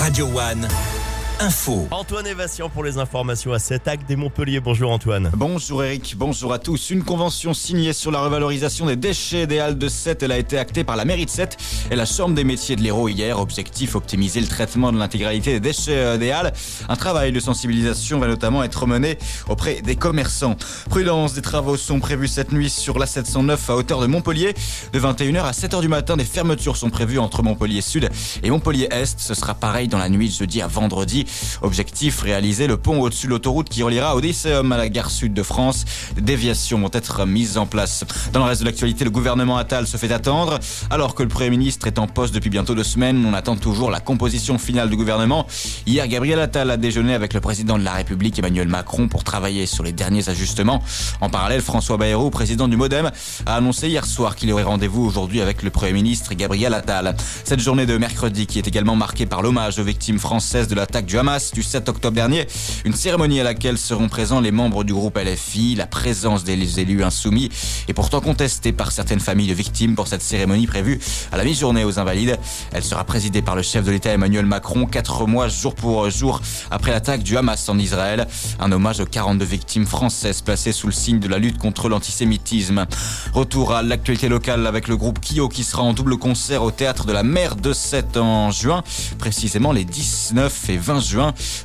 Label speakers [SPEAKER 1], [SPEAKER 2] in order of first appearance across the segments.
[SPEAKER 1] Radio One. Info.
[SPEAKER 2] Antoine Évation pour les informations à 7 actes des Montpellier. Bonjour Antoine.
[SPEAKER 3] Bonjour Eric, bonjour à tous. Une convention signée sur la revalorisation des déchets des Halles de Sète. Elle a été actée par la mairie de Sète et la Chambre des métiers de l'Hérault hier. Objectif, optimiser le traitement de l'intégralité des déchets euh, des Halles. Un travail de sensibilisation va notamment être mené auprès des commerçants. Prudence, des travaux sont prévus cette nuit sur la 709 à hauteur de Montpellier. De 21h à 7h du matin, des fermetures sont prévues entre Montpellier Sud et Montpellier Est. Ce sera pareil dans la nuit de jeudi à vendredi. Objectif, réaliser le pont au-dessus de l'autoroute qui reliera Odysseum à la gare sud de France. Des déviations vont être mises en place. Dans le reste de l'actualité, le gouvernement Attal se fait attendre. Alors que le Premier ministre est en poste depuis bientôt deux semaines, on attend toujours la composition finale du gouvernement. Hier, Gabriel Attal a déjeuné avec le président de la République, Emmanuel Macron, pour travailler sur les derniers ajustements. En parallèle, François Bayrou, président du Modem, a annoncé hier soir qu'il aurait rendez-vous aujourd'hui avec le Premier ministre Gabriel Attal. Cette journée de mercredi qui est également marquée par l'hommage aux victimes françaises de l'attaque du Hamas du 7 octobre dernier, une cérémonie à laquelle seront présents les membres du groupe LFI, la présence des élus insoumis est pourtant contestée par certaines familles de victimes pour cette cérémonie prévue à la mi-journée aux Invalides. Elle sera présidée par le chef de l'État Emmanuel Macron, quatre mois jour pour jour après l'attaque du Hamas en Israël. Un hommage aux 42 victimes françaises placées sous le signe de la lutte contre l'antisémitisme. Retour à l'actualité locale avec le groupe Kyo qui sera en double concert au théâtre de la mer de 7 en juin, précisément les 19 et 20 juin.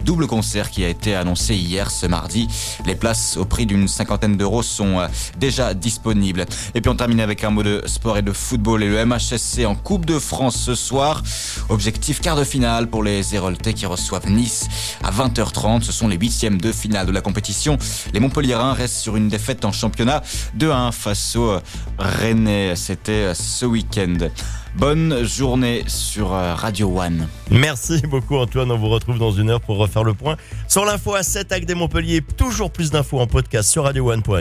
[SPEAKER 3] Double concert qui a été annoncé hier ce mardi. Les places au prix d'une cinquantaine d'euros sont euh, déjà disponibles. Et puis on termine avec un mot de sport et de football et le MHSC en Coupe de France ce soir. Objectif quart de finale pour les Héroltais qui reçoivent Nice à 20h30. Ce sont les huitièmes de finale de la compétition. Les Montpelliérains restent sur une défaite en championnat 2-1 face au Rennais. C'était ce week-end. Bonne journée sur Radio One.
[SPEAKER 2] Merci beaucoup Antoine. On vous retrouve dans une heure pour refaire le point sur l'info à 7 actes des Montpellier. Toujours plus d'infos en podcast sur radioone.fr.